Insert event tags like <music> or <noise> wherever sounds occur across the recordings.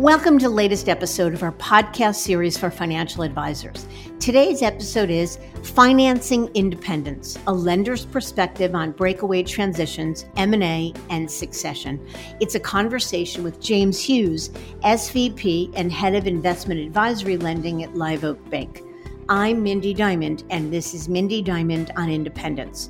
Welcome to the latest episode of our podcast series for financial advisors. Today's episode is Financing Independence: A Lender's Perspective on Breakaway Transitions, M&A, and Succession. It's a conversation with James Hughes, SVP and Head of Investment Advisory Lending at Live Oak Bank. I'm Mindy Diamond, and this is Mindy Diamond on Independence.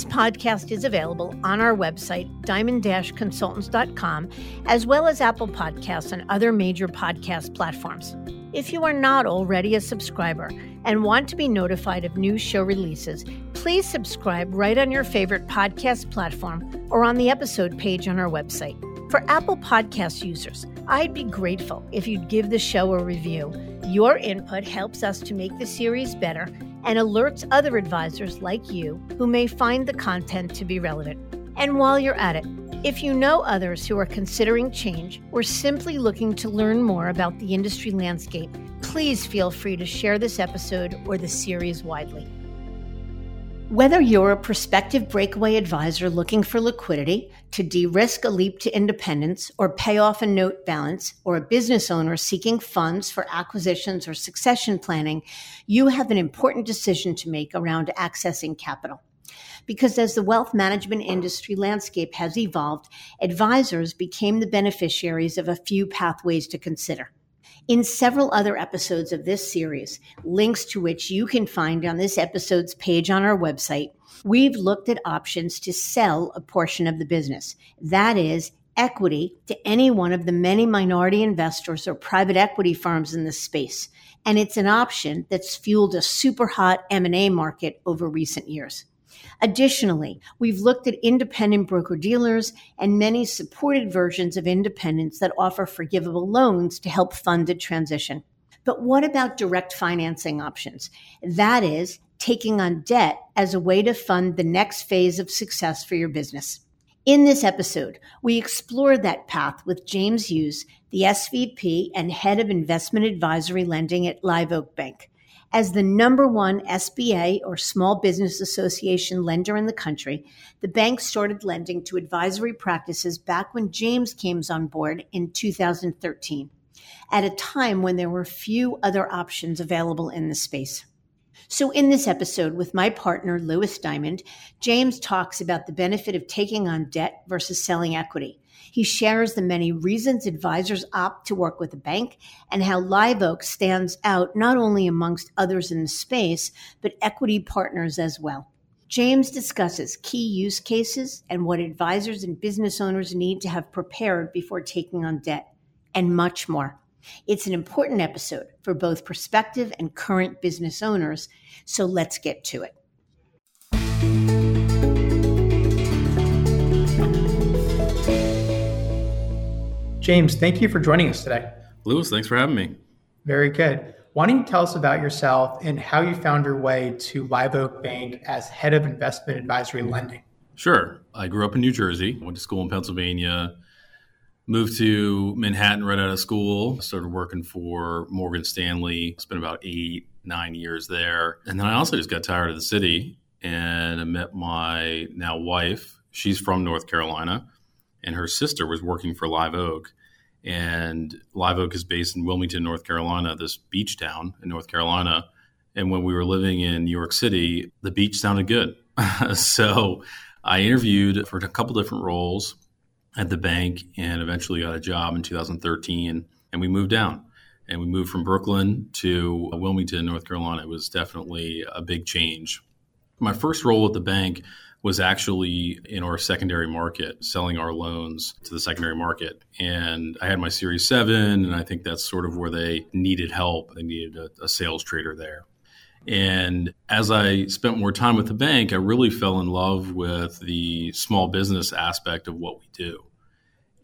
This podcast is available on our website, diamond consultants.com, as well as Apple Podcasts and other major podcast platforms. If you are not already a subscriber and want to be notified of new show releases, please subscribe right on your favorite podcast platform or on the episode page on our website. For Apple Podcast users, I'd be grateful if you'd give the show a review. Your input helps us to make the series better and alerts other advisors like you who may find the content to be relevant. And while you're at it, if you know others who are considering change or simply looking to learn more about the industry landscape, please feel free to share this episode or the series widely. Whether you're a prospective breakaway advisor looking for liquidity to de risk a leap to independence or pay off a note balance, or a business owner seeking funds for acquisitions or succession planning, you have an important decision to make around accessing capital. Because as the wealth management industry landscape has evolved, advisors became the beneficiaries of a few pathways to consider in several other episodes of this series, links to which you can find on this episode's page on our website, we've looked at options to sell a portion of the business. That is, equity to any one of the many minority investors or private equity firms in this space. And it's an option that's fueled a super hot M&A market over recent years. Additionally, we've looked at independent broker dealers and many supported versions of independents that offer forgivable loans to help fund the transition. But what about direct financing options? That is, taking on debt as a way to fund the next phase of success for your business. In this episode, we explore that path with James Hughes, the SVP and head of investment advisory lending at Live Oak Bank. As the number one SBA or Small Business Association lender in the country, the bank started lending to advisory practices back when James came on board in 2013, at a time when there were few other options available in the space. So, in this episode with my partner, Lewis Diamond, James talks about the benefit of taking on debt versus selling equity he shares the many reasons advisors opt to work with a bank and how Live Oak stands out not only amongst others in the space, but equity partners as well. James discusses key use cases and what advisors and business owners need to have prepared before taking on debt, and much more. It's an important episode for both prospective and current business owners, so let's get to it. James, thank you for joining us today. Lewis, thanks for having me. Very good. Why don't you tell us about yourself and how you found your way to Live Oak Bank as head of investment advisory lending? Sure. I grew up in New Jersey, went to school in Pennsylvania, moved to Manhattan right out of school, started working for Morgan Stanley, spent about eight, nine years there. And then I also just got tired of the city and I met my now wife. She's from North Carolina, and her sister was working for Live Oak and Live Oak is based in Wilmington, North Carolina, this beach town in North Carolina. And when we were living in New York City, the beach sounded good. <laughs> so I interviewed for a couple different roles at the bank and eventually got a job in 2013. And we moved down and we moved from Brooklyn to Wilmington, North Carolina. It was definitely a big change. My first role at the bank was actually in our secondary market, selling our loans to the secondary market. And I had my Series 7, and I think that's sort of where they needed help. They needed a, a sales trader there. And as I spent more time with the bank, I really fell in love with the small business aspect of what we do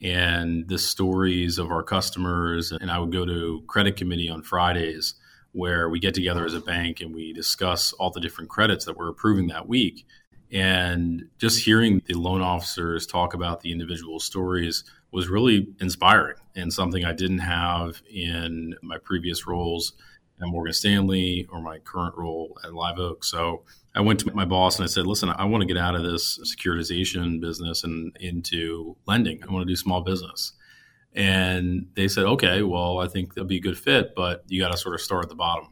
and the stories of our customers. And I would go to credit committee on Fridays where we get together as a bank and we discuss all the different credits that we're approving that week And just hearing the loan officers talk about the individual stories was really inspiring and something I didn't have in my previous roles at Morgan Stanley or my current role at Live Oak. So I went to my boss and I said, listen, I want to get out of this securitization business and into lending. I want to do small business. And they said, okay, well, I think that'll be a good fit, but you got to sort of start at the bottom.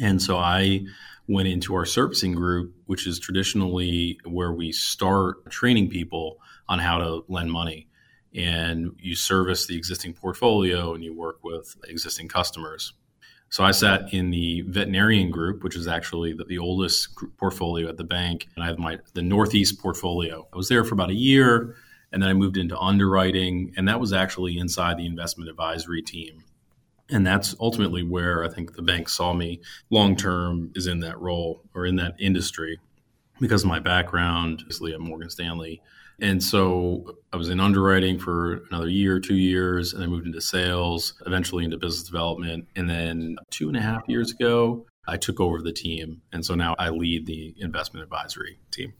And so I went into our servicing group, which is traditionally where we start training people on how to lend money. And you service the existing portfolio and you work with existing customers. So I sat in the veterinarian group, which is actually the, the oldest portfolio at the bank, and I have my the Northeast portfolio. I was there for about a year, and then I moved into underwriting, and that was actually inside the investment advisory team. And that's ultimately where I think the bank saw me long term is in that role or in that industry because of my background, obviously at Morgan Stanley and so I was in underwriting for another year, two years, and I moved into sales, eventually into business development. And then two and a half years ago, I took over the team. And so now I lead the investment advisory team.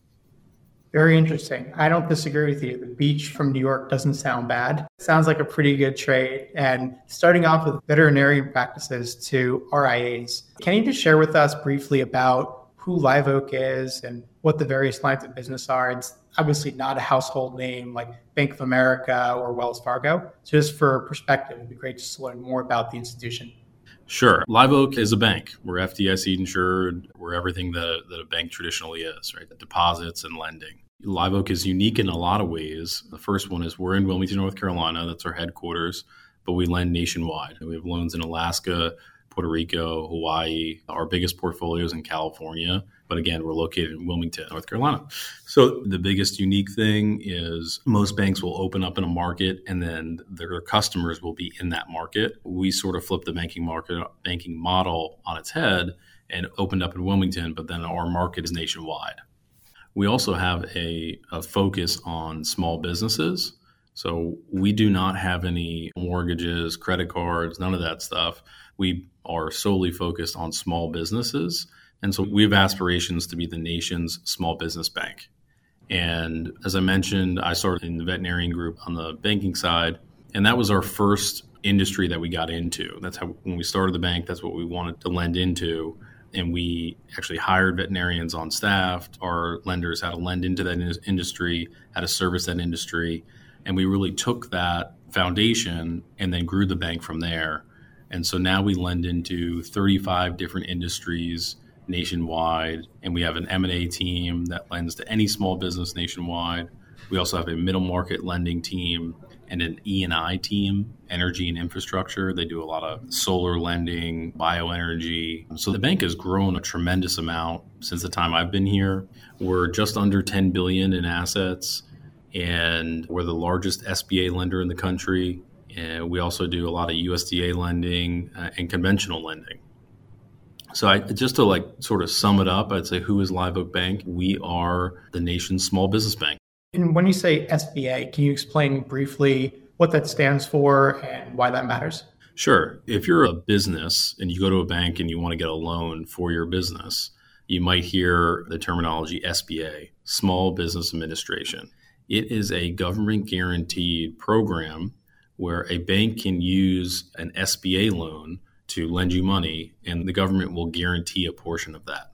Very interesting. I don't disagree with you. The beach from New York doesn't sound bad. It sounds like a pretty good trade. And starting off with veterinarian practices to RIAs, can you just share with us briefly about who Live Oak is and what the various lines of business are? It's obviously not a household name like Bank of America or Wells Fargo. So just for perspective, it'd be great just to learn more about the institution. Sure. Live Oak is a bank. We're FDIC insured. We're everything that, that a bank traditionally is, right? Deposits and lending. Live Oak is unique in a lot of ways. The first one is we're in Wilmington, North Carolina. That's our headquarters, but we lend nationwide. We have loans in Alaska, Puerto Rico, Hawaii. Our biggest portfolios in California. But again, we're located in Wilmington, North Carolina. So the biggest unique thing is most banks will open up in a market and then their customers will be in that market. We sort of flipped the banking market banking model on its head and opened up in Wilmington, but then our market is nationwide. We also have a, a focus on small businesses. So we do not have any mortgages, credit cards, none of that stuff. We are solely focused on small businesses and so we have aspirations to be the nation's small business bank. And as I mentioned, I started in the veterinarian group on the banking side, and that was our first industry that we got into. That's how when we started the bank, that's what we wanted to lend into. And we actually hired veterinarians on staff. Our lenders had to lend into that industry, how to service that industry. And we really took that foundation and then grew the bank from there. And so now we lend into 35 different industries nationwide, and we have an M&A team that lends to any small business nationwide. We also have a middle market lending team and an E&I team, energy and infrastructure. They do a lot of solar lending, bioenergy. So the bank has grown a tremendous amount since the time I've been here. We're just under 10 billion in assets and we're the largest SBA lender in the country. And we also do a lot of USDA lending uh, and conventional lending. So I, just to like sort of sum it up, I'd say who is Live Oak Bank? We are the nation's small business bank. And when you say SBA, can you explain briefly what that stands for and why that matters? Sure. If you're a business and you go to a bank and you want to get a loan for your business, you might hear the terminology SBA, Small Business Administration. It is a government guaranteed program where a bank can use an SBA loan to lend you money, and the government will guarantee a portion of that.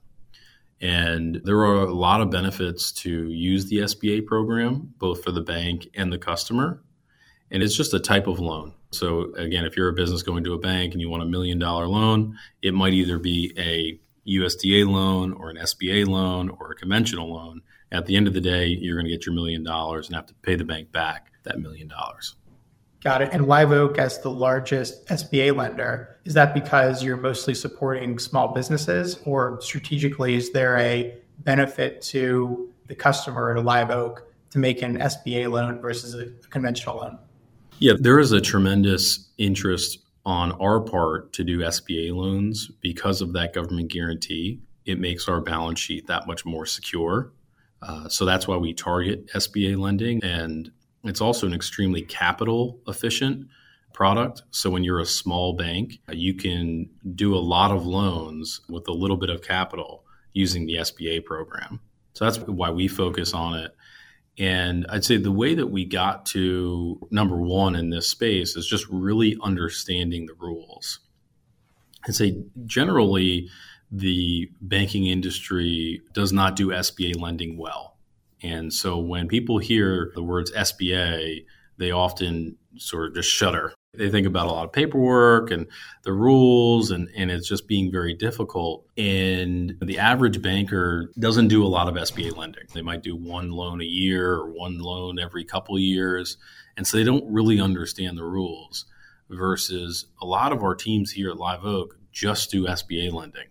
And there are a lot of benefits to use the SBA program, both for the bank and the customer. And it's just a type of loan. So, again, if you're a business going to a bank and you want a million dollar loan, it might either be a USDA loan or an SBA loan or a conventional loan. At the end of the day, you're going to get your million dollars and have to pay the bank back that million dollars. Got it. And Live Oak as the largest SBA lender, is that because you're mostly supporting small businesses or strategically is there a benefit to the customer at Live Oak to make an SBA loan versus a conventional loan? Yeah, there is a tremendous interest on our part to do SBA loans because of that government guarantee. It makes our balance sheet that much more secure. Uh, so that's why we target SBA lending. And it's also an extremely capital efficient product. So when you're a small bank, you can do a lot of loans with a little bit of capital using the SBA program. So that's why we focus on it. And I'd say the way that we got to number one in this space is just really understanding the rules. I'd say generally, the banking industry does not do SBA lending well. And so when people hear the words SBA, they often sort of just shudder. They think about a lot of paperwork and the rules, and, and it's just being very difficult. And the average banker doesn't do a lot of SBA lending. They might do one loan a year or one loan every couple years. And so they don't really understand the rules. Versus a lot of our teams here at Live Oak just do SBA lending.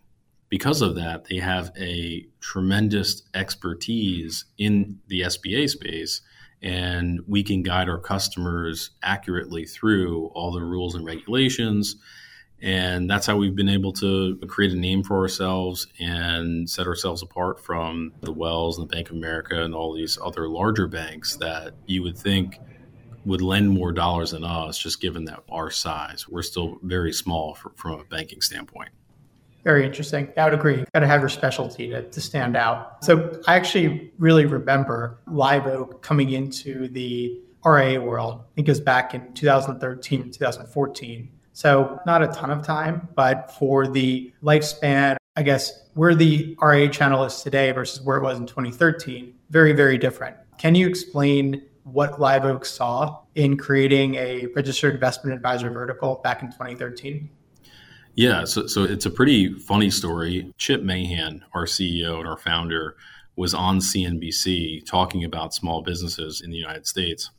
Because of that, they have a tremendous expertise in the SBA space and we can guide our customers accurately through all the rules and regulations. And that's how we've been able to create a name for ourselves and set ourselves apart from the Wells and the Bank of America and all these other larger banks that you would think would lend more dollars than us, just given that our size. We're still very small for, from a banking standpoint. Very interesting. I would agree. Got to have your specialty to, to stand out. So I actually really remember Live Oak coming into the RIA world. I think it goes back in 2013, 2014. So not a ton of time, but for the lifespan, I guess where the RIA channel is today versus where it was in 2013, very, very different. Can you explain what Live Oak saw in creating a registered investment advisor vertical back in 2013? Yeah, so, so it's a pretty funny story. Chip Mahan, our CEO and our founder, was on CNBC talking about small businesses in the United States.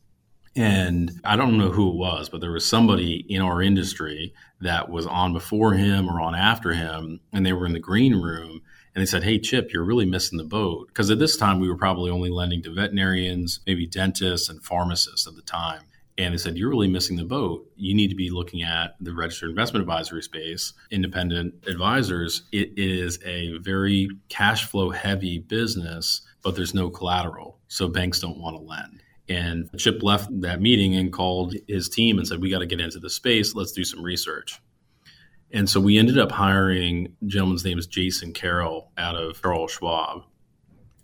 And I don't know who it was, but there was somebody in our industry that was on before him or on after him, and they were in the green room and they said, Hey, Chip, you're really missing the boat. Because at this time, we were probably only lending to veterinarians, maybe dentists, and pharmacists at the time. And they said, You're really missing the boat. You need to be looking at the registered investment advisory space, independent advisors. It is a very cash flow heavy business, but there's no collateral. So banks don't want to lend. And Chip left that meeting and called his team and said, We got to get into the space. Let's do some research. And so we ended up hiring, gentleman's name is Jason Carroll out of Charles Schwab.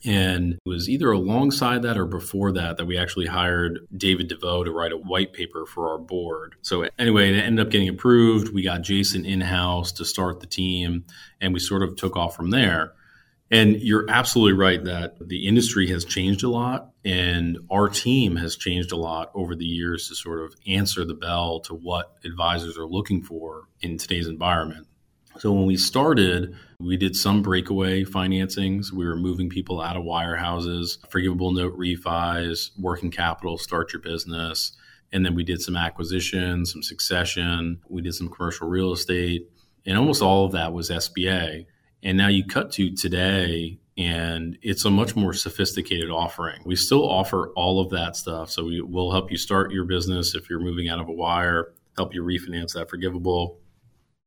And it was either alongside that or before that that we actually hired David DeVoe to write a white paper for our board. So, anyway, it ended up getting approved. We got Jason in house to start the team, and we sort of took off from there. And you're absolutely right that the industry has changed a lot, and our team has changed a lot over the years to sort of answer the bell to what advisors are looking for in today's environment. So when we started, we did some breakaway financings. We were moving people out of wirehouses, forgivable note refis, working capital, start your business. And then we did some acquisition, some succession. We did some commercial real estate. And almost all of that was SBA. And now you cut to today, and it's a much more sophisticated offering. We still offer all of that stuff. So we will help you start your business if you're moving out of a wire, help you refinance that forgivable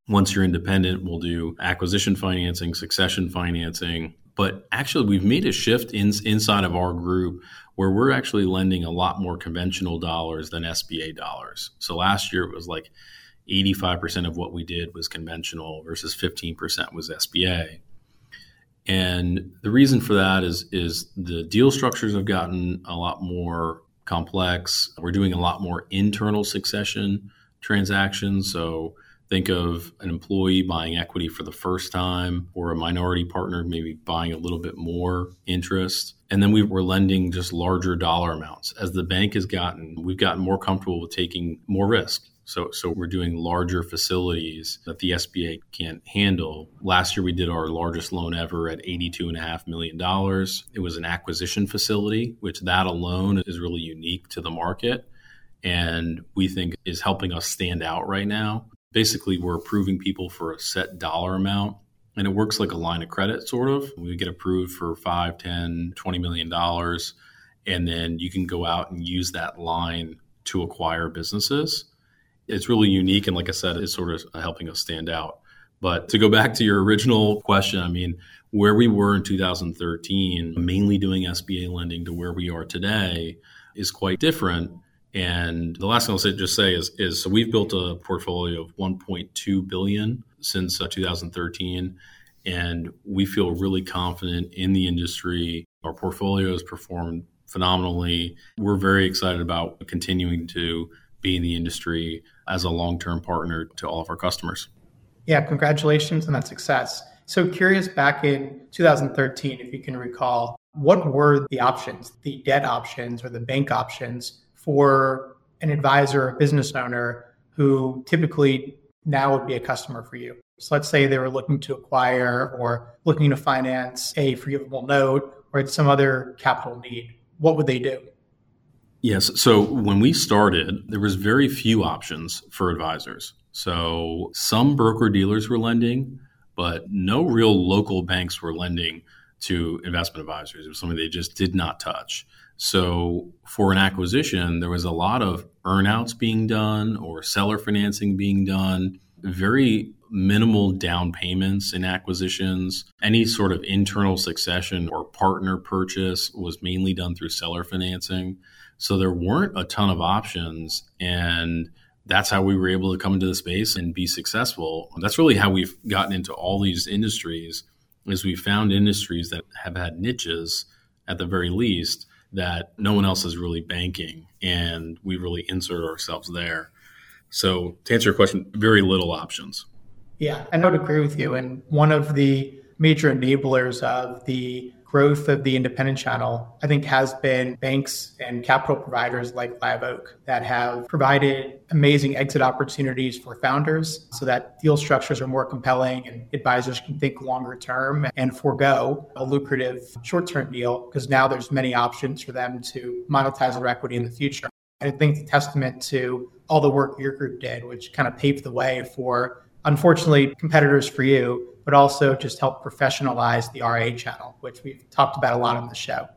once you're independent, we'll do acquisition financing, succession financing. But actually, we've made a shift in, inside of our group where we're actually lending a lot more conventional dollars than SBA dollars. So last year it was like 85% of what we did was conventional versus 15% was SBA. And the reason for that is, is the deal structures have gotten a lot more complex. We're doing a lot more internal succession transactions. So Think of an employee buying equity for the first time or a minority partner maybe buying a little bit more interest. And then we were lending just larger dollar amounts. As the bank has gotten, we've gotten more comfortable with taking more risk. So, so we're doing larger facilities that the SBA can't handle. Last year, we did our largest loan ever at $82.5 million. It was an acquisition facility, which that alone is really unique to the market and we think is helping us stand out right now basically we're approving people for a set dollar amount and it works like a line of credit sort of. We get approved for 5 10 20 million dollars and then you can go out and use that line to acquire businesses. It's really unique and like i said it's sort of helping us stand out. But to go back to your original question i mean where we were in 2013 mainly doing sba lending to where we are today is quite different and the last thing I'll say, just say is, is so we've built a portfolio of 1.2 billion since uh, 2013, and we feel really confident in the industry. Our portfolio has performed phenomenally. We're very excited about continuing to be in the industry as a long term partner to all of our customers. Yeah, congratulations on that success. So, curious back in 2013, if you can recall, what were the options, the debt options or the bank options for an advisor or business owner who typically now would be a customer for you? So, let's say they were looking to acquire or looking to finance a forgivable note or some other capital need. What would they do? Yes. So when we started, there was very few options for advisors. So some broker dealers were lending, but no real local banks were lending to investment advisors. It was something they just did not touch. So for an acquisition, there was a lot of earnouts being done or seller financing being done, very minimal down payments in acquisitions. Any sort of internal succession or partner purchase was mainly done through seller financing. So there weren't a ton of options. And that's how we were able to come into the space and be successful. That's really how we've gotten into all these industries is we found industries that have had niches at the very least that no one else is really banking and we really insert ourselves there. So to answer your question, very little options. Yeah, I would agree with you. And one of the major enablers of the growth of the independent channel, I think, has been banks and capital providers like Live Oak that have provided amazing exit opportunities for founders so that deal structures are more compelling and advisors can think longer term and forego a lucrative short term deal because now there's many options for them to monetize their equity in the future. I think it's a testament to all the work your group did, which kind of paved the way for, unfortunately, competitors for you but also just help professionalize the RA channel, which we've talked about a lot on the show.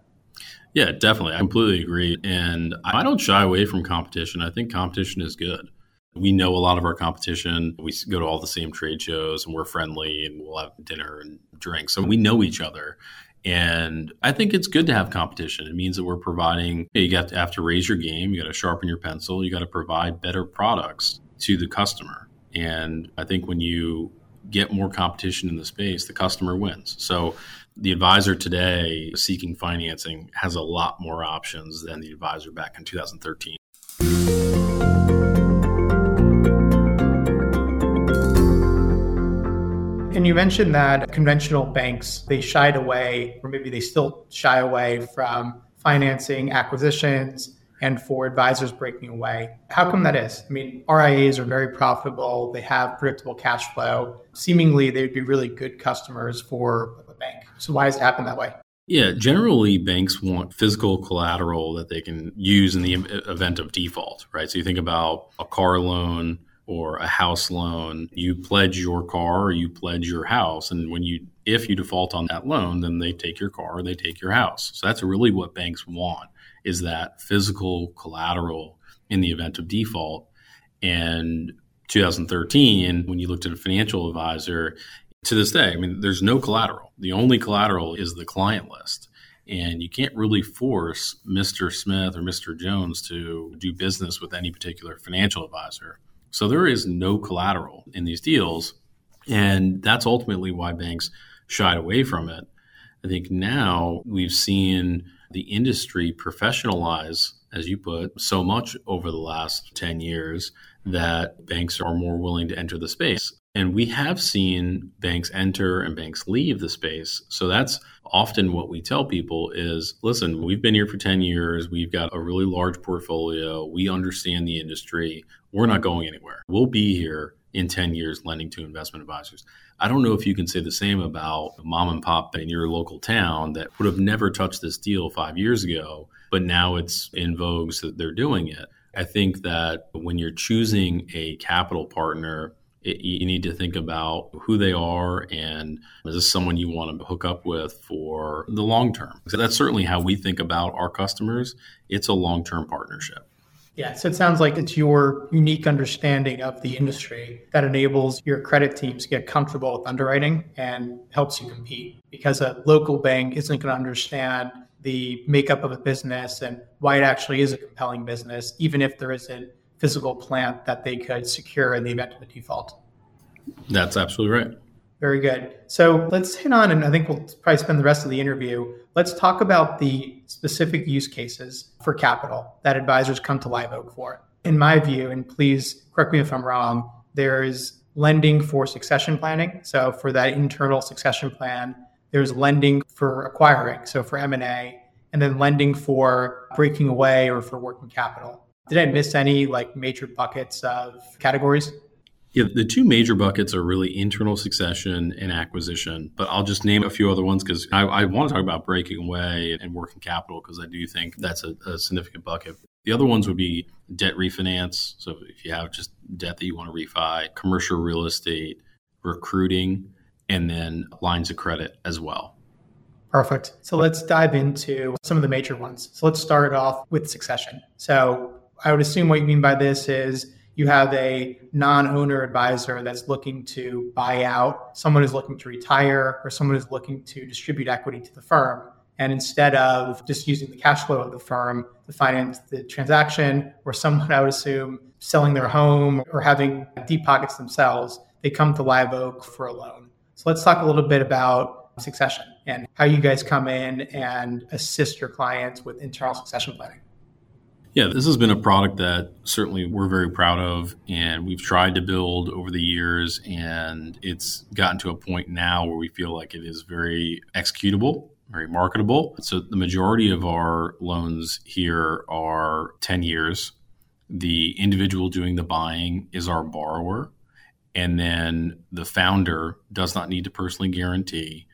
Yeah, definitely. I completely agree. And I don't shy away from competition. I think competition is good. We know a lot of our competition. We go to all the same trade shows and we're friendly and we'll have dinner and drinks. So we know each other. And I think it's good to have competition. It means that we're providing, you got to have to raise your game, you got to sharpen your pencil, you got to provide better products to the customer. And I think when you get more competition in the space, the customer wins. So the advisor today seeking financing has a lot more options than the advisor back in 2013. And you mentioned that conventional banks, they shied away, or maybe they still shy away from financing acquisitions and for advisors breaking away. How come that is? I mean, RIAs are very profitable, they have predictable cash flow. Seemingly, they'd be really good customers for a bank. So, why has it happened that way? Yeah, generally, banks want physical collateral that they can use in the event of default, right? So, you think about a car loan or a house loan, you pledge your car or you pledge your house. And when you, if you default on that loan, then they take your car or they take your house. So, that's really what banks want is that physical collateral in the event of default. And 2013, when you looked at a financial advisor, to this day, I mean, there's no collateral. The only collateral is the client list. And you can't really force Mr. Smith or Mr. Jones to do business with any particular financial advisor. So there is no collateral in these deals. And that's ultimately why banks shied away from it. I think now we've seen the industry professionalize, as you put, so much over the last 10 years that banks are more willing to enter the space. And we have seen banks enter and banks leave the space. So that's often what we tell people is listen, we've been here for 10 years. We've got a really large portfolio. We understand the industry. We're not going anywhere. We'll be here in 10 years lending to investment advisors. I don't know if you can say the same about mom and pop in your local town that would have never touched this deal five years ago, but now it's in vogue so that they're doing it. I think that when you're choosing a capital partner, it, you need to think about who they are and is this someone you want to hook up with for the long term? So that's certainly how we think about our customers. It's a long term partnership. Yeah, so it sounds like it's your unique understanding of the industry that enables your credit teams to get comfortable with underwriting and helps you compete because a local bank isn't going to understand the makeup of a business and why it actually is a compelling business, even if there is a physical plant that they could secure in the event of a default. That's absolutely right. Very good. So let's hit on, and I think we'll probably spend the rest of the interview. Let's talk about the specific use cases for capital that advisors come to Live Oak for. In my view, and please correct me if I'm wrong, there is lending for succession planning. So for that internal succession plan, there's lending for acquiring, so for M&A, and then lending for breaking away or for working capital. Did I miss any like major buckets of categories? Yeah, the two major buckets are really internal succession and acquisition. But I'll just name a few other ones because I, I, want to talk about breaking away and working capital because I do think that's a, a, significant bucket. The other ones would be debt refinance. So if you have just debt that you want to refi, commercial real estate, recruiting, and then lines of credit as well. Perfect. So let's dive into some of the major ones. So let's start it off with succession. So I would assume what you mean by this is you have a non-owner advisor that's looking to buy out someone who's looking to retire or someone who's looking to distribute equity to the firm. And instead of just using the cash flow of the firm to finance the transaction or someone <laughs> i would assume selling their home or having deep pockets themselves they come to live oak for a loan. So let's talk a little bit about succession and how you guys come in and assist your clients with internal succession planning yeah, this has been a product that certainly we're very proud of and we've tried to build over the years. And it's gotten to a point now where we feel like it is very executable, very marketable. So the majority of our loans here are 10 years. The individual doing the buying is our borrower. And then the founder does not need to personally guarantee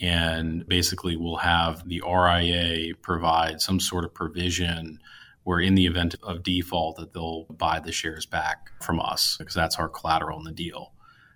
and basically we will have the RIA provide some sort of provision where in the event of default that they'll buy the shares back from us because that's our collateral in the deal.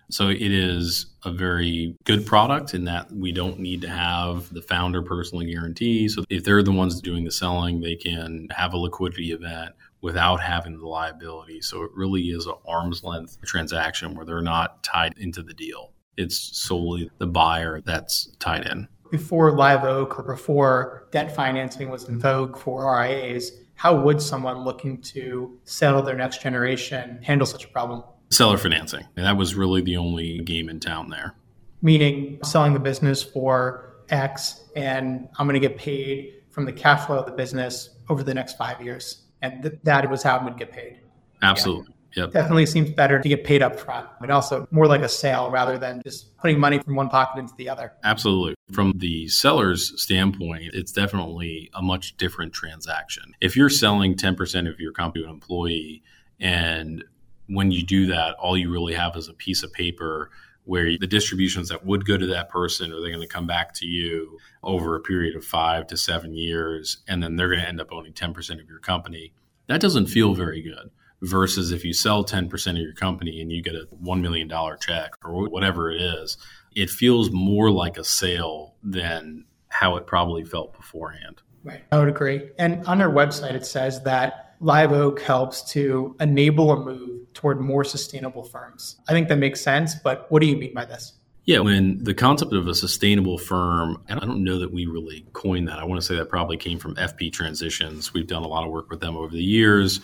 So it is a very good product in that we don't need to have the founder personally guarantee. So if they're the ones doing the selling, they can have a liquidity event without having the liability. So it really is an arm's length transaction where they're not tied into the deal. It's solely the buyer that's tied in. Before Live Oak or before debt financing was in vogue for RIAs, how would someone looking to settle their next generation handle such a problem? Seller financing. And that was really the only game in town there. Meaning selling the business for X and I'm going to get paid from the cash flow of the business over the next five years. And th- that was how I'm going to get paid. Absolutely. Yep. Definitely seems better to get paid up front, but also more like a sale rather than just putting money from one pocket into the other. Absolutely. From the seller's standpoint, it's definitely a much different transaction. If you're selling 10% of your company to an employee, and when you do that, all you really have is a piece of paper where the distributions that would go to that person are they going to come back to you over a period of five to seven years, and then they're going to end up owning 10% of your company. That doesn't feel very good versus if you sell 10% of your company and you get a $1 million check or whatever it is, it feels more like a sale than how it probably felt beforehand. Right. I would agree. And on our website, it says that Live Oak helps to enable a move toward more sustainable firms. I think that makes sense, but what do you mean by this? Yeah, when the concept of a sustainable firm, and I don't know that we really coined that. I want to say that probably came from FP Transitions. We've done a lot of work with them over the years.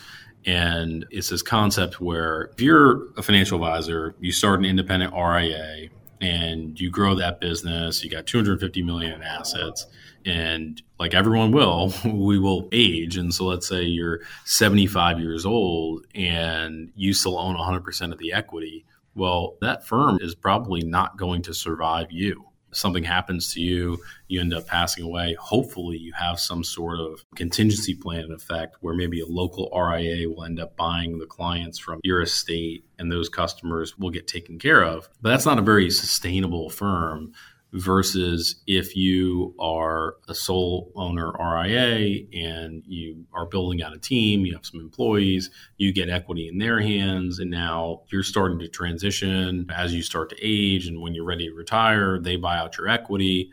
And it's this concept where if you're a financial advisor, you start an independent RIA and you grow that business, you got 250 million in assets. And like everyone will, <laughs> we will age. And so let's say you're 75 years old and you still own 100% of the equity. Well, that firm is probably not going to survive you something happens to you, you end up passing away. Hopefully, you have some sort of contingency plan in effect where maybe a local RIA will end up buying the clients from your estate and those customers will get taken care of. But that's not a very sustainable firm versus if you are a sole owner RIA and you are building out a team, you have some employees, you get equity in their hands, and now you're starting to transition as you start to age. And when you're ready to retire, they buy out your equity.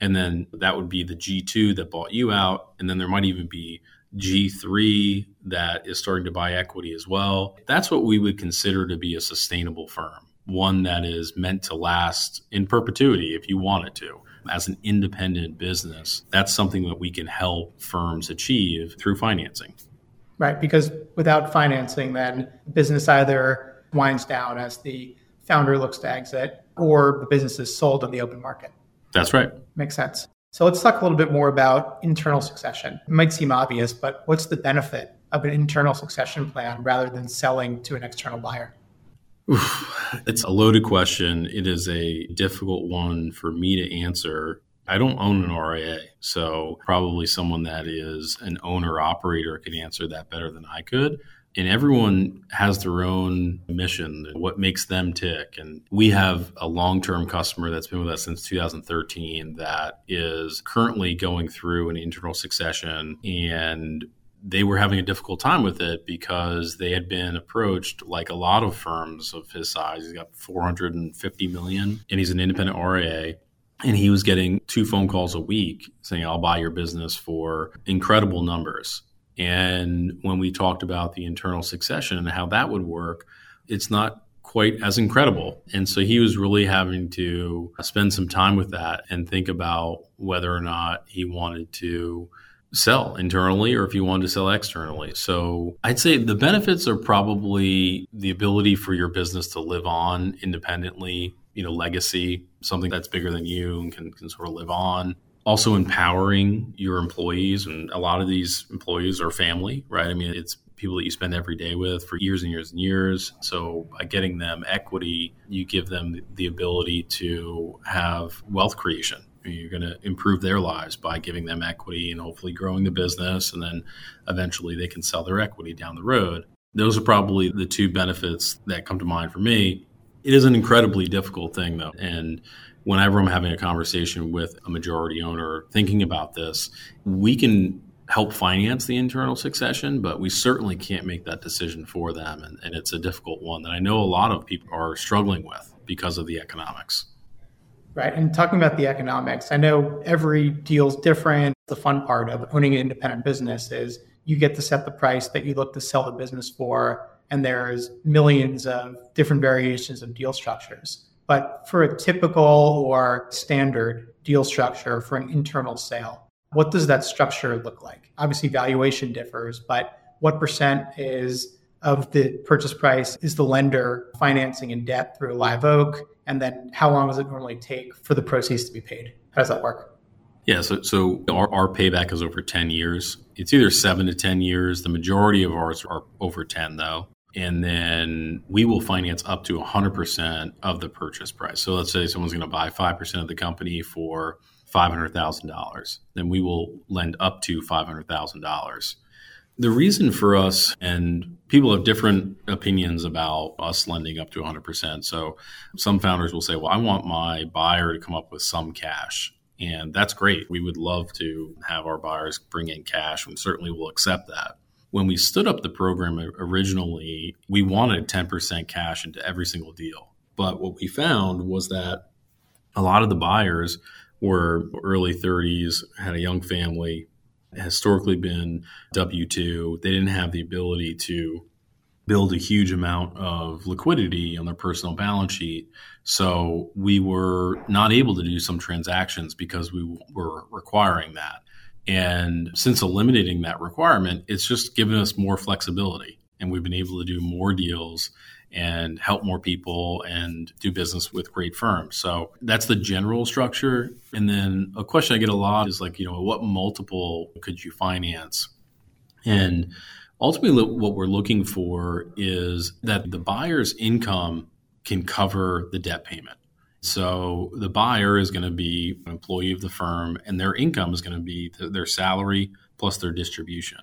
And then that would be the G2 that bought you out. And then there might even be G3 that is starting to buy equity as well. That's what we would consider to be a sustainable firm one that is meant to last in perpetuity if you want it to. As an independent business, that's something that we can help firms achieve through financing. Right, because without financing, then business either winds down as the founder looks to exit or the business is sold on the open market. That's right. Makes sense. So let's talk a little bit more about internal succession. It might seem obvious, but what's the benefit of an internal succession plan rather than selling to an external buyer? It's a loaded question. It is a difficult one for me to answer. I don't own an RIA, so probably someone that is an owner operator could answer that better than I could. And everyone has their own mission, what makes them tick. And we have a long term customer that's been with us since 2013 that is currently going through an internal succession and they were having a difficult time with it because they had been approached like a lot of firms of his size. He's got 450 million and he's an independent RIA. And he was getting two phone calls a week saying, I'll buy your business for incredible numbers. And when we talked about the internal succession and how that would work, it's not quite as incredible. And so he was really having to spend some time with that and think about whether or not he wanted to sell internally or if you wanted to sell externally. So I'd say the benefits are probably the ability for your business to live on independently, you know, legacy, something that's bigger than you and can, can sort of live on. Also empowering your employees and a lot of these employees are family, right? I mean, it's people that you spend every day with for years and years and years. So by getting them equity, you give them the ability to have wealth creation you're going to improve their lives by giving them equity and hopefully growing the business. And then eventually they can sell their equity down the road. Those are probably the two benefits that come to mind for me. It is an incredibly difficult thing, though. And whenever I'm having a conversation with a majority owner thinking about this, we can help finance the internal succession, but we certainly can't make that decision for them. And, and it's a difficult one that I know a lot of people are struggling with because of the economics. Right. And talking about the economics, I know every deal's different. The fun part of owning an independent business is you get to set the price that you look to sell the business for. And there's millions of different variations of deal structures. But for a typical or standard deal structure for an internal sale, what does that structure look like? Obviously, valuation differs, but what percent is of the purchase price is the lender financing in debt through Live Oak? And then how long does it normally take for the proceeds to be paid? How does that work? Yeah, so, so our, our payback is over 10 years. It's either seven to 10 years. The majority of ours are over 10, though. And then we will finance up to 100% of the purchase price. So let's say someone's going to buy 5% of the company for $500,000. Then we will lend up to $500,000 the reason for us, and people have different opinions about us lending up to 100%. So some founders will say, well, I want my buyer to come up with some cash. And that's great. We would love to have our buyers bring in cash, and certainly we'll accept that. When we stood up the program originally, we wanted 10% cash into every single deal. But what we found was that a lot of the buyers were early 30s, had a young family, historically been W 2. They didn't have the ability to build a huge amount of liquidity on their personal balance sheet. So we were not able to do some transactions because we were requiring that. And since eliminating that requirement, it's just given us more flexibility. And we've been able to do more deals and help more people and do business with great firms. So that's the general structure. And then a question I get a lot is like, you know, what multiple could you finance? And ultimately, what we're looking for is that the buyer's income can cover the debt payment. So the buyer is going to be an employee of the firm, and their income is going to be their salary plus their distribution.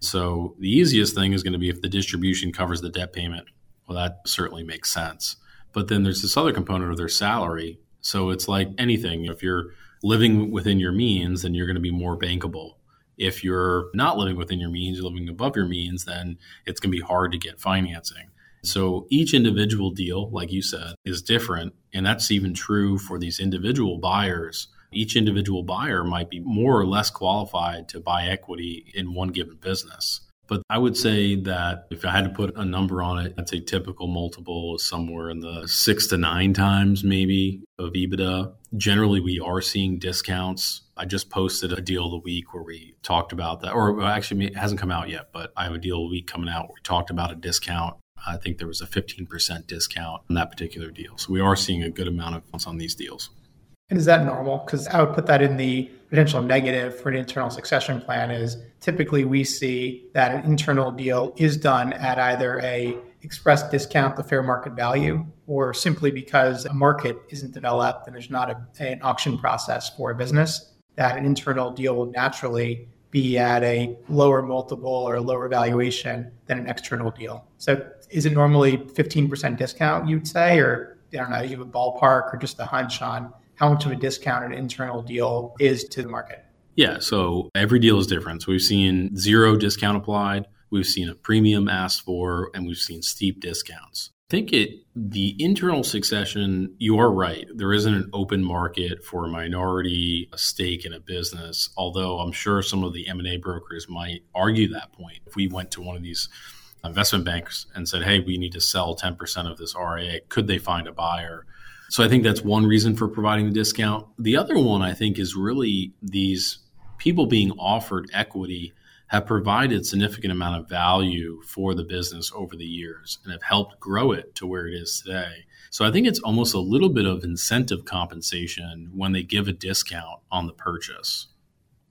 So the easiest thing is going to be if the distribution covers the debt payment well, that certainly makes sense. But then there's this other component of their salary. So it's like anything. If you're living within your means, then you're going to be more bankable. If you're not living within your means, you're living above your means, then it's going to be hard to get financing. So each individual deal, like you said, is different. And that's even true for these individual buyers. Each individual buyer might be more or less qualified to buy equity in one given business. But I would say that if I had to put a number on it, I'd say typical multiple is somewhere in the six to nine times maybe of EBITDA. Generally, we are seeing discounts. I just posted a deal of the week where we talked about that, or actually, it hasn't come out yet, but I have a deal of the week coming out where we talked about a discount. I think there was a 15% discount on that particular deal. So we are seeing a good amount of funds on these deals. And is that normal? Because I would put that in the potential negative for an internal succession plan is typically we see that an internal deal is done at either a express discount the fair market value or simply because a market isn't developed and there's not a, an auction process for a business that an internal deal will naturally be at a lower multiple or a lower valuation than an external deal. So is it normally 15% discount, you'd say, or I don't know, you have a ballpark or just a hunch on how much of a discount an internal deal is to the market? Yeah, so every deal is different. So we've seen zero discount applied, we've seen a premium asked for, and we've seen steep discounts think it the internal succession you are right there isn't an open market for a minority stake in a business although i'm sure some of the m&a brokers might argue that point if we went to one of these investment banks and said hey we need to sell 10% of this ria could they find a buyer so i think that's one reason for providing the discount the other one i think is really these people being offered equity have provided significant amount of value for the business over the years and have helped grow it to where it is today. So I think it's almost a little bit of incentive compensation when they give a discount on the purchase.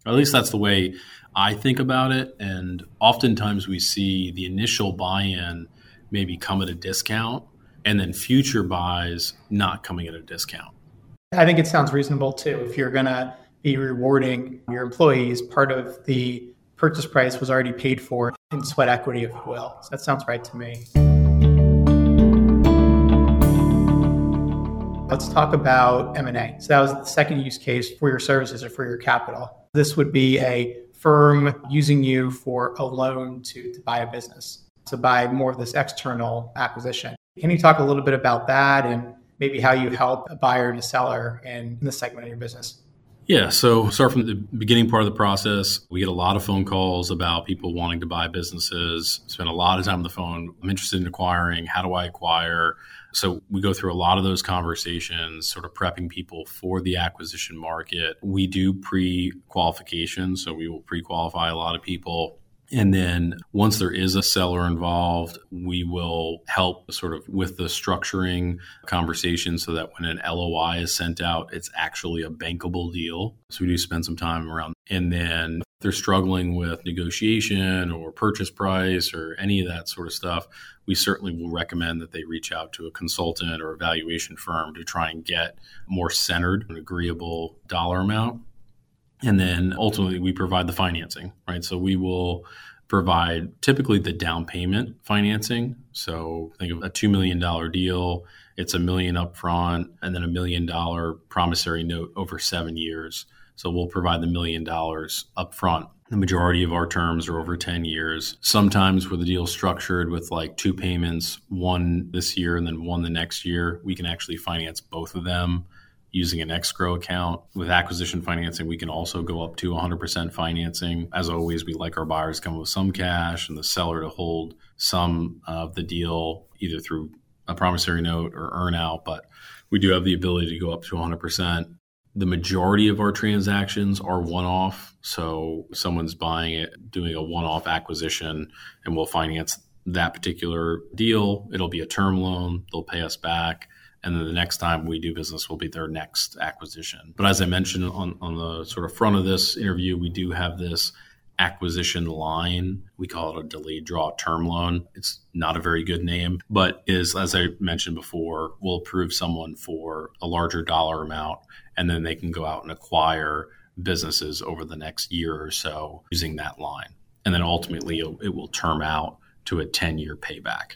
At least that's the way I think about it. And oftentimes we see the initial buy in maybe come at a discount and then future buys not coming at a discount. I think it sounds reasonable too. If you're going to be rewarding your employees, part of the purchase price was already paid for in sweat equity, if you will. So that sounds right to me. Let's talk about M&A. So that was the second use case for your services or for your capital. This would be a firm using you for a loan to, to buy a business, to buy more of this external acquisition. Can you talk a little bit about that and maybe how you help a buyer and a seller in this segment of your business? Yeah, so start from the beginning part of the process. We get a lot of phone calls about people wanting to buy businesses. Spend a lot of time on the phone. I'm interested in acquiring. How do I acquire? So we go through a lot of those conversations, sort of prepping people for the acquisition market. We do pre-qualification, so we will pre-qualify a lot of people and then once there is a seller involved, we will help sort of with the structuring conversation so that when an LOI is sent out, it's actually a bankable deal. So we do spend some time around. And then if they're struggling with negotiation or purchase price or any of that sort of stuff, we certainly will recommend that they reach out to a consultant or evaluation firm to try and get more centered and agreeable dollar amount. And then ultimately, we provide the financing, right? So we will provide typically the down payment financing. So think of a $2 million deal, it's a million upfront and then a million dollar promissory note over seven years. So we'll provide the million dollars upfront. The majority of our terms are over 10 years. Sometimes where the deal structured with like two payments, one this year and then one the next year, we can actually finance both of them using an escrow account. With acquisition financing, we can also go up to 100% financing. As always, we like our buyers come with some cash and the seller to hold some of the deal either through a promissory note or earn out, but we do have the ability to go up to 100%. The majority of our transactions are one off. So someone's buying it, doing a one off acquisition, and we'll finance that particular deal. It'll be a term loan, they'll pay us back and then the next time we do business will be their next acquisition. But as I mentioned on, on the sort of front of this interview, we do have this acquisition line. We call it a delayed draw term loan. It's not a very good name, but is, as I mentioned before, will approve someone for a larger dollar amount, and then they can go out and acquire businesses over the next year or so using that line. And then ultimately, it will term out to a 10 year payback.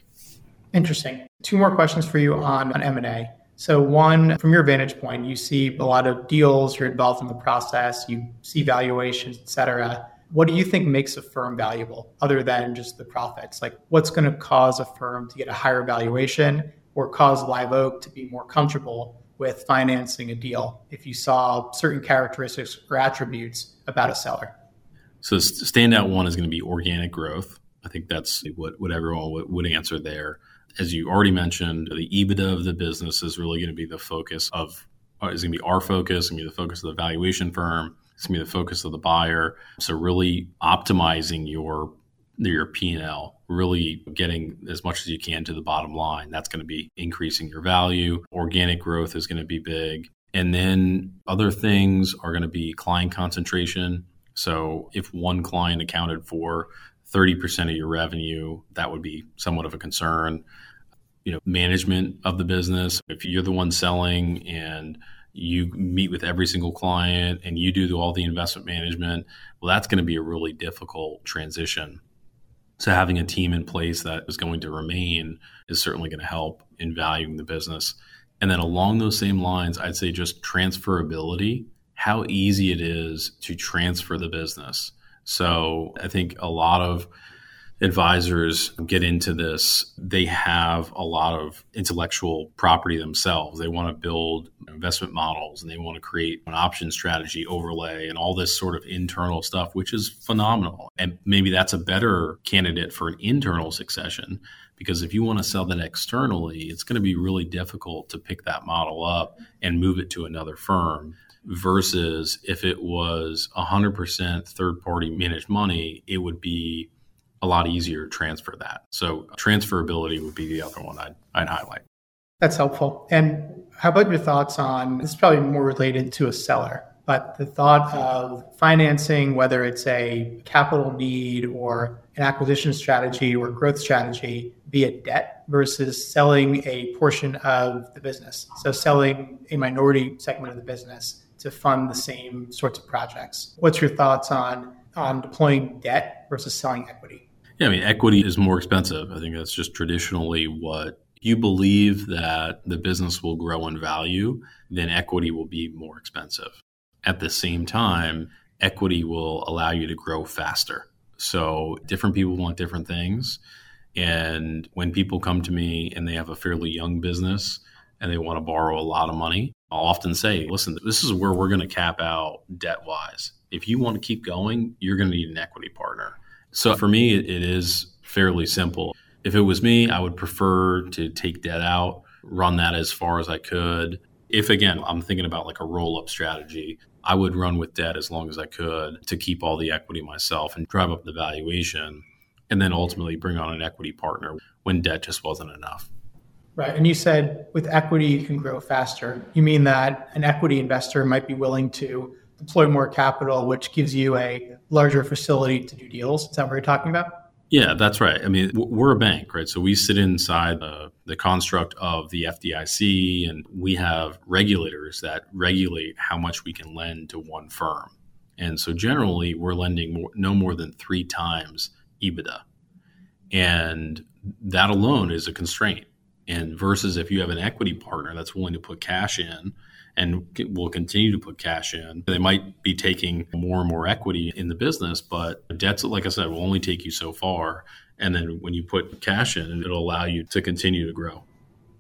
Interesting. Two more questions for you on, on M&A. So one, from your vantage point, you see a lot of deals, you're involved in the process, you see valuations, et cetera. What do you think makes a firm valuable other than just the profits? Like what's going to cause a firm to get a higher valuation or cause Live Oak to be more comfortable with financing a deal if you saw certain characteristics or attributes about a seller? So standout one is going to be organic growth. I think that's what, what everyone would, would answer there as you already mentioned, the EBITDA of the business is really going to be the focus of uh, is going to be our focus, going to be the focus of the valuation firm. It's going to be the focus of the buyer. So really optimizing your your P and L really getting as much as you can to the bottom line. That's going to be increasing your value. Organic growth is going to be big. And then other things are going to be client concentration. So if one client accounted for 30% of your revenue, that would be somewhat of a concern. You know, management of the business. If you're the one selling and you meet with every single client and you do all the investment management, well, that's going to be a really difficult transition. So having a team in place that is going to remain is certainly going to help in valuing the business. And then along those same lines, I'd say just transferability, how easy it is to transfer the business. So I think a lot of advisors get into this, they have a lot of intellectual property themselves. They want to build investment models and they want to create an option strategy overlay and all this sort of internal stuff, which is phenomenal. And maybe that's a better candidate for an internal succession because if you want to sell that externally, it's going to be really difficult to pick that model up and move it to another firm versus if it was 100% third party managed money, it would be a lot easier to transfer that. So transferability would be the other one I'd, I'd highlight. That's helpful. And how about your thoughts on this is probably more related to a seller, but the thought of financing, whether it's a capital need or an acquisition strategy or growth strategy via debt versus selling a portion of the business. So selling a minority segment of the business to fund the same sorts of projects. What's your thoughts on on deploying debt versus selling equity? Yeah, I mean, equity is more expensive. I think that's just traditionally what you believe that the business will grow in value, then equity will be more expensive. At the same time, equity will allow you to grow faster. So different people want different things. And when people come to me and they have a fairly young business and they want to borrow a lot of money, I'll often say, listen, this is where we're going to cap out debt wise. If you want to keep going, you're going to need an equity partner. So for me, it is fairly simple. If it was me, I would prefer to take debt out, run that as far as I could. If again, I'm thinking about like a roll up strategy, I would run with debt as long as I could to keep all the equity myself and drive up the valuation and then ultimately bring on an equity partner when debt just wasn't enough. Right. And you said with equity, you can grow faster. You mean that an equity investor might be willing to deploy more capital, which gives you a larger facility to do deals? Is that what you're talking about? Yeah, that's right. I mean, we're a bank, right? So we sit inside the, the construct of the FDIC, and we have regulators that regulate how much we can lend to one firm. And so generally, we're lending more, no more than three times EBITDA. And that alone is a constraint. And versus if you have an equity partner that's willing to put cash in and will continue to put cash in, they might be taking more and more equity in the business, but debts, like I said, will only take you so far. And then when you put cash in, it'll allow you to continue to grow.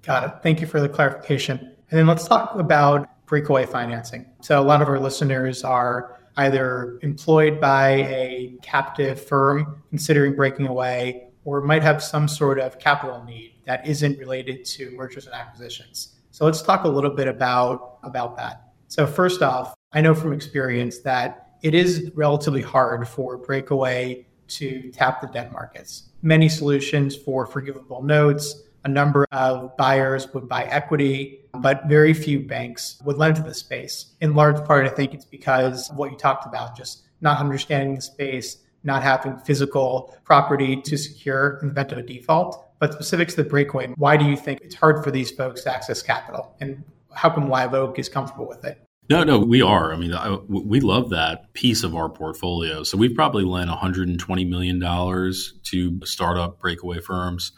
Got it. Thank you for the clarification. And then let's talk about breakaway financing. So a lot of our listeners are either employed by a captive firm considering breaking away or might have some sort of capital need that isn't related to mergers and acquisitions. So let's talk a little bit about, about that. So first off, I know from experience that it is relatively hard for breakaway to tap the debt markets. Many solutions for forgivable notes, a number of buyers would buy equity, but very few banks would lend to the space. In large part, I think it's because of what you talked about, just not understanding the space, not having physical property to secure in the event of a default. But specific to the breakaway, why do you think it's hard for these folks to access capital? And how come Live Oak is comfortable with it? No, no, we are. I mean, I, we love that piece of our portfolio. So we've probably lent $120 million to startup breakaway firms.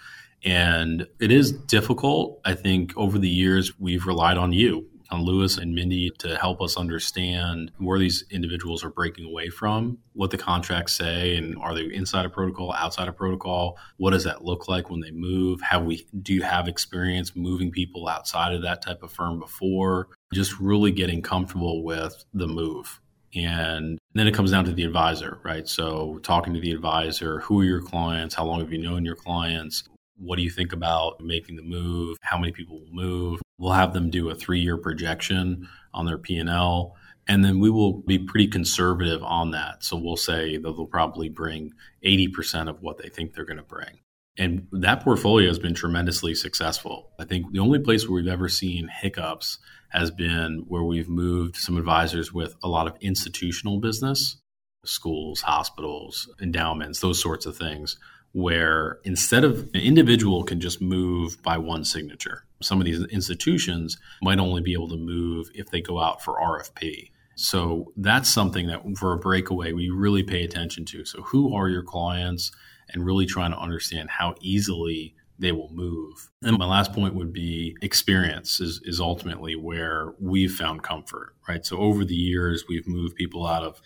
And it is difficult. I think over the years, we've relied on you on Louis and Mindy to help us understand where these individuals are breaking away from, what the contracts say, and are they inside a protocol, outside a protocol? What does that look like when they move? Have we do you have experience moving people outside of that type of firm before? Just really getting comfortable with the move. And then it comes down to the advisor, right? So talking to the advisor, who are your clients? How long have you known your clients? What do you think about making the move? How many people will move? We'll have them do a three year projection on their P&L And then we will be pretty conservative on that. So we'll say that they'll probably bring 80% of what they think they're going to bring. And that portfolio has been tremendously successful. I think the only place where we've ever seen hiccups has been where we've moved some advisors with a lot of institutional business, schools, hospitals, endowments, those sorts of things, where instead of an individual can just move by one signature. Some of these institutions might only be able to move if they go out for RFP. So that's something that for a breakaway we really pay attention to. So who are your clients and really trying to understand how easily they will move. And my last point would be experience is, is ultimately where we've found comfort, right? So over the years, we've moved people out of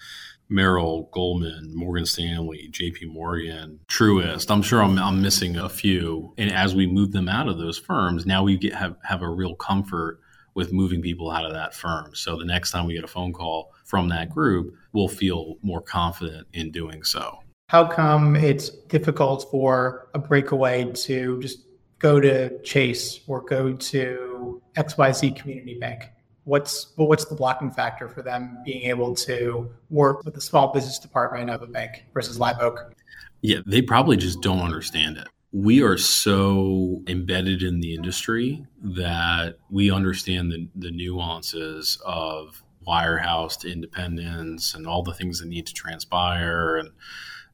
Merrill, Goldman, Morgan Stanley, JP Morgan, Truist. I'm sure I'm, I'm missing a few. And as we move them out of those firms, now we get, have, have a real comfort with moving people out of that firm. So the next time we get a phone call from that group, we'll feel more confident in doing so. How come it's difficult for a breakaway to just go to Chase or go to XYZ Community Bank? What's what's the blocking factor for them being able to work with the small business department of a bank versus Live Oak? Yeah, they probably just don't understand it. We are so embedded in the industry that we understand the, the nuances of wirehouse to independence and all the things that need to transpire and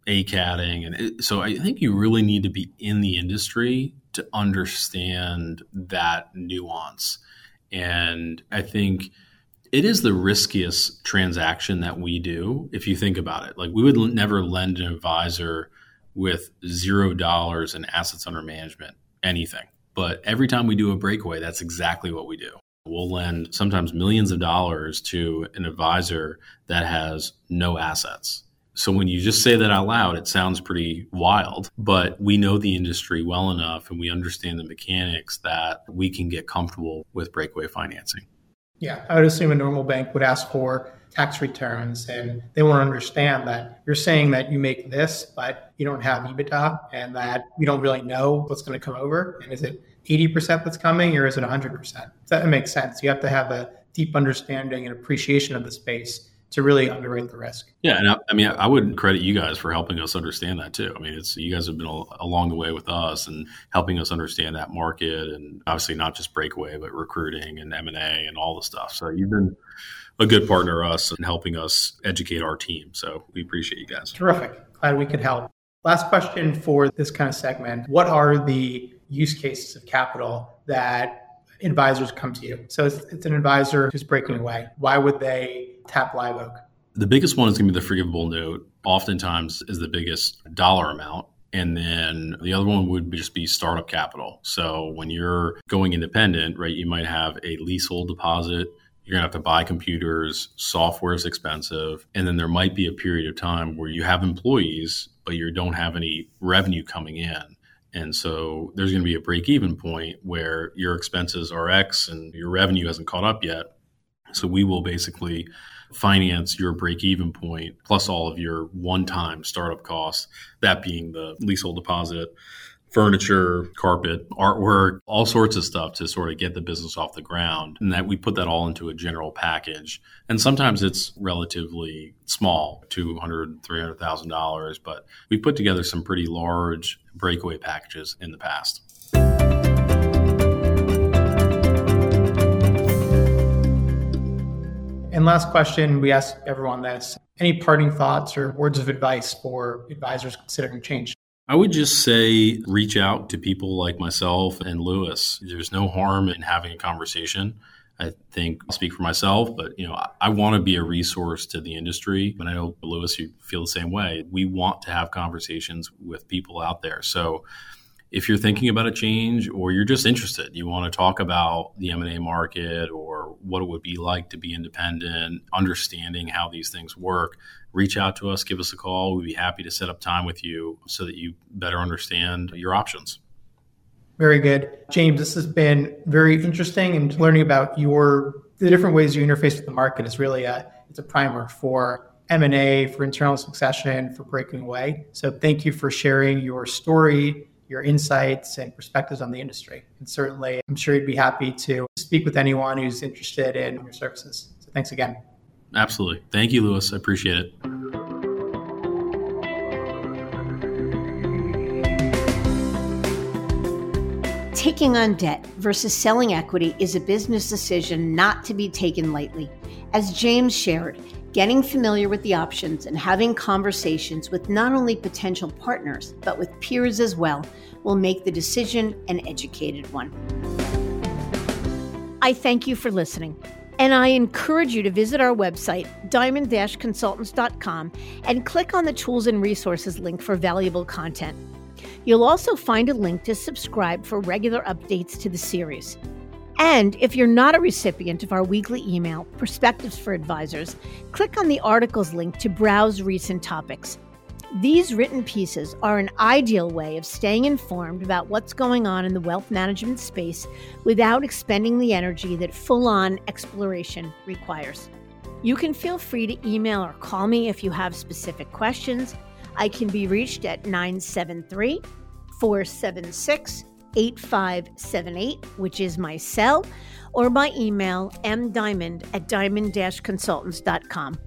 ACATing. And it, so I think you really need to be in the industry to understand that nuance. And I think it is the riskiest transaction that we do if you think about it. Like we would never lend an advisor with zero dollars in assets under management, anything. But every time we do a breakaway, that's exactly what we do. We'll lend sometimes millions of dollars to an advisor that has no assets so when you just say that out loud, it sounds pretty wild, but we know the industry well enough and we understand the mechanics that we can get comfortable with breakaway financing. Yeah, I would assume a normal bank would ask for tax returns and they won't understand that you're saying that you make this, but you don't have EBITDA and that you don't really know what's going to come over. And is it 80% that's coming or is it 100%? That makes sense. You have to have a deep understanding and appreciation of the space to really underwrite the risk. Yeah, and I, I, mean, I wouldn't credit you guys for helping us understand that too. I mean, it's you guys have been along the way with us and helping us understand that market, and obviously not just breakaway, but recruiting and M and A and all the stuff. So you've been a good partner to us and helping us educate our team. So we appreciate you guys. Terrific. Glad we could help. Last question for this kind of segment: What are the use cases of capital that advisors come to you? So it's, it's an advisor who's breaking away. Why would they tap Live Oak? The biggest one is going to be the forgivable note. Oftentimes is the biggest dollar amount. And then the other one would just be startup capital. So when you're going independent, right, you might have a leasehold deposit. You're going to have to buy computers, software is expensive. And then there might be a period of time where you have employees, but you don't have any revenue coming in. And so there's going to be a break even point where your expenses are X and your revenue hasn't caught up yet. So we will basically finance your break even point plus all of your one time startup costs, that being the leasehold deposit, furniture, carpet, artwork, all sorts of stuff to sort of get the business off the ground. And that we put that all into a general package. And sometimes it's relatively small, $200,000, $300,000, but we put together some pretty large breakaway packages in the past. And last question, we ask everyone this. Any parting thoughts or words of advice for advisors considering change? I would just say reach out to people like myself and Louis. There's no harm in having a conversation. I think I'll speak for myself, but you know, I, I want to be a resource to the industry. And I know Louis, you feel the same way. We want to have conversations with people out there. So if you're thinking about a change or you're just interested, you want to talk about the M&A market or what it would be like to be independent, understanding how these things work, reach out to us, give us a call. We'd be happy to set up time with you so that you better understand your options. Very good. James, this has been very interesting and learning about your the different ways you interface with the market is really a it's a primer for M&A, for internal succession, for breaking away. So thank you for sharing your story your insights and perspectives on the industry. And certainly, I'm sure you'd be happy to speak with anyone who's interested in your services. So thanks again. Absolutely. Thank you, Louis. I appreciate it. Taking on debt versus selling equity is a business decision not to be taken lightly. As James shared, getting familiar with the options and having conversations with not only potential partners, but with peers as well, will make the decision an educated one. I thank you for listening. And I encourage you to visit our website, diamond consultants.com, and click on the tools and resources link for valuable content. You'll also find a link to subscribe for regular updates to the series. And if you're not a recipient of our weekly email, Perspectives for Advisors, click on the articles link to browse recent topics. These written pieces are an ideal way of staying informed about what's going on in the wealth management space without expending the energy that full on exploration requires. You can feel free to email or call me if you have specific questions. I can be reached at 973 476 8578, which is my cell, or by email mdiamond at diamond consultants.com.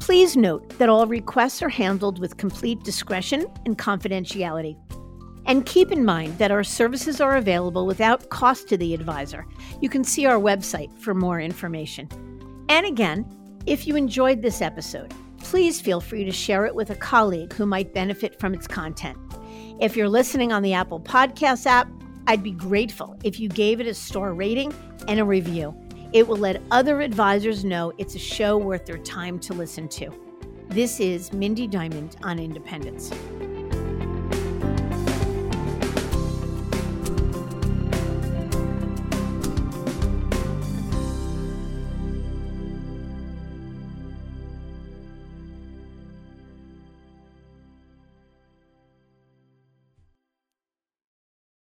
Please note that all requests are handled with complete discretion and confidentiality. And keep in mind that our services are available without cost to the advisor. You can see our website for more information. And again, if you enjoyed this episode, please feel free to share it with a colleague who might benefit from its content. If you're listening on the Apple Podcast app, I'd be grateful if you gave it a star rating and a review. It will let other advisors know it's a show worth their time to listen to. This is Mindy Diamond on Independence.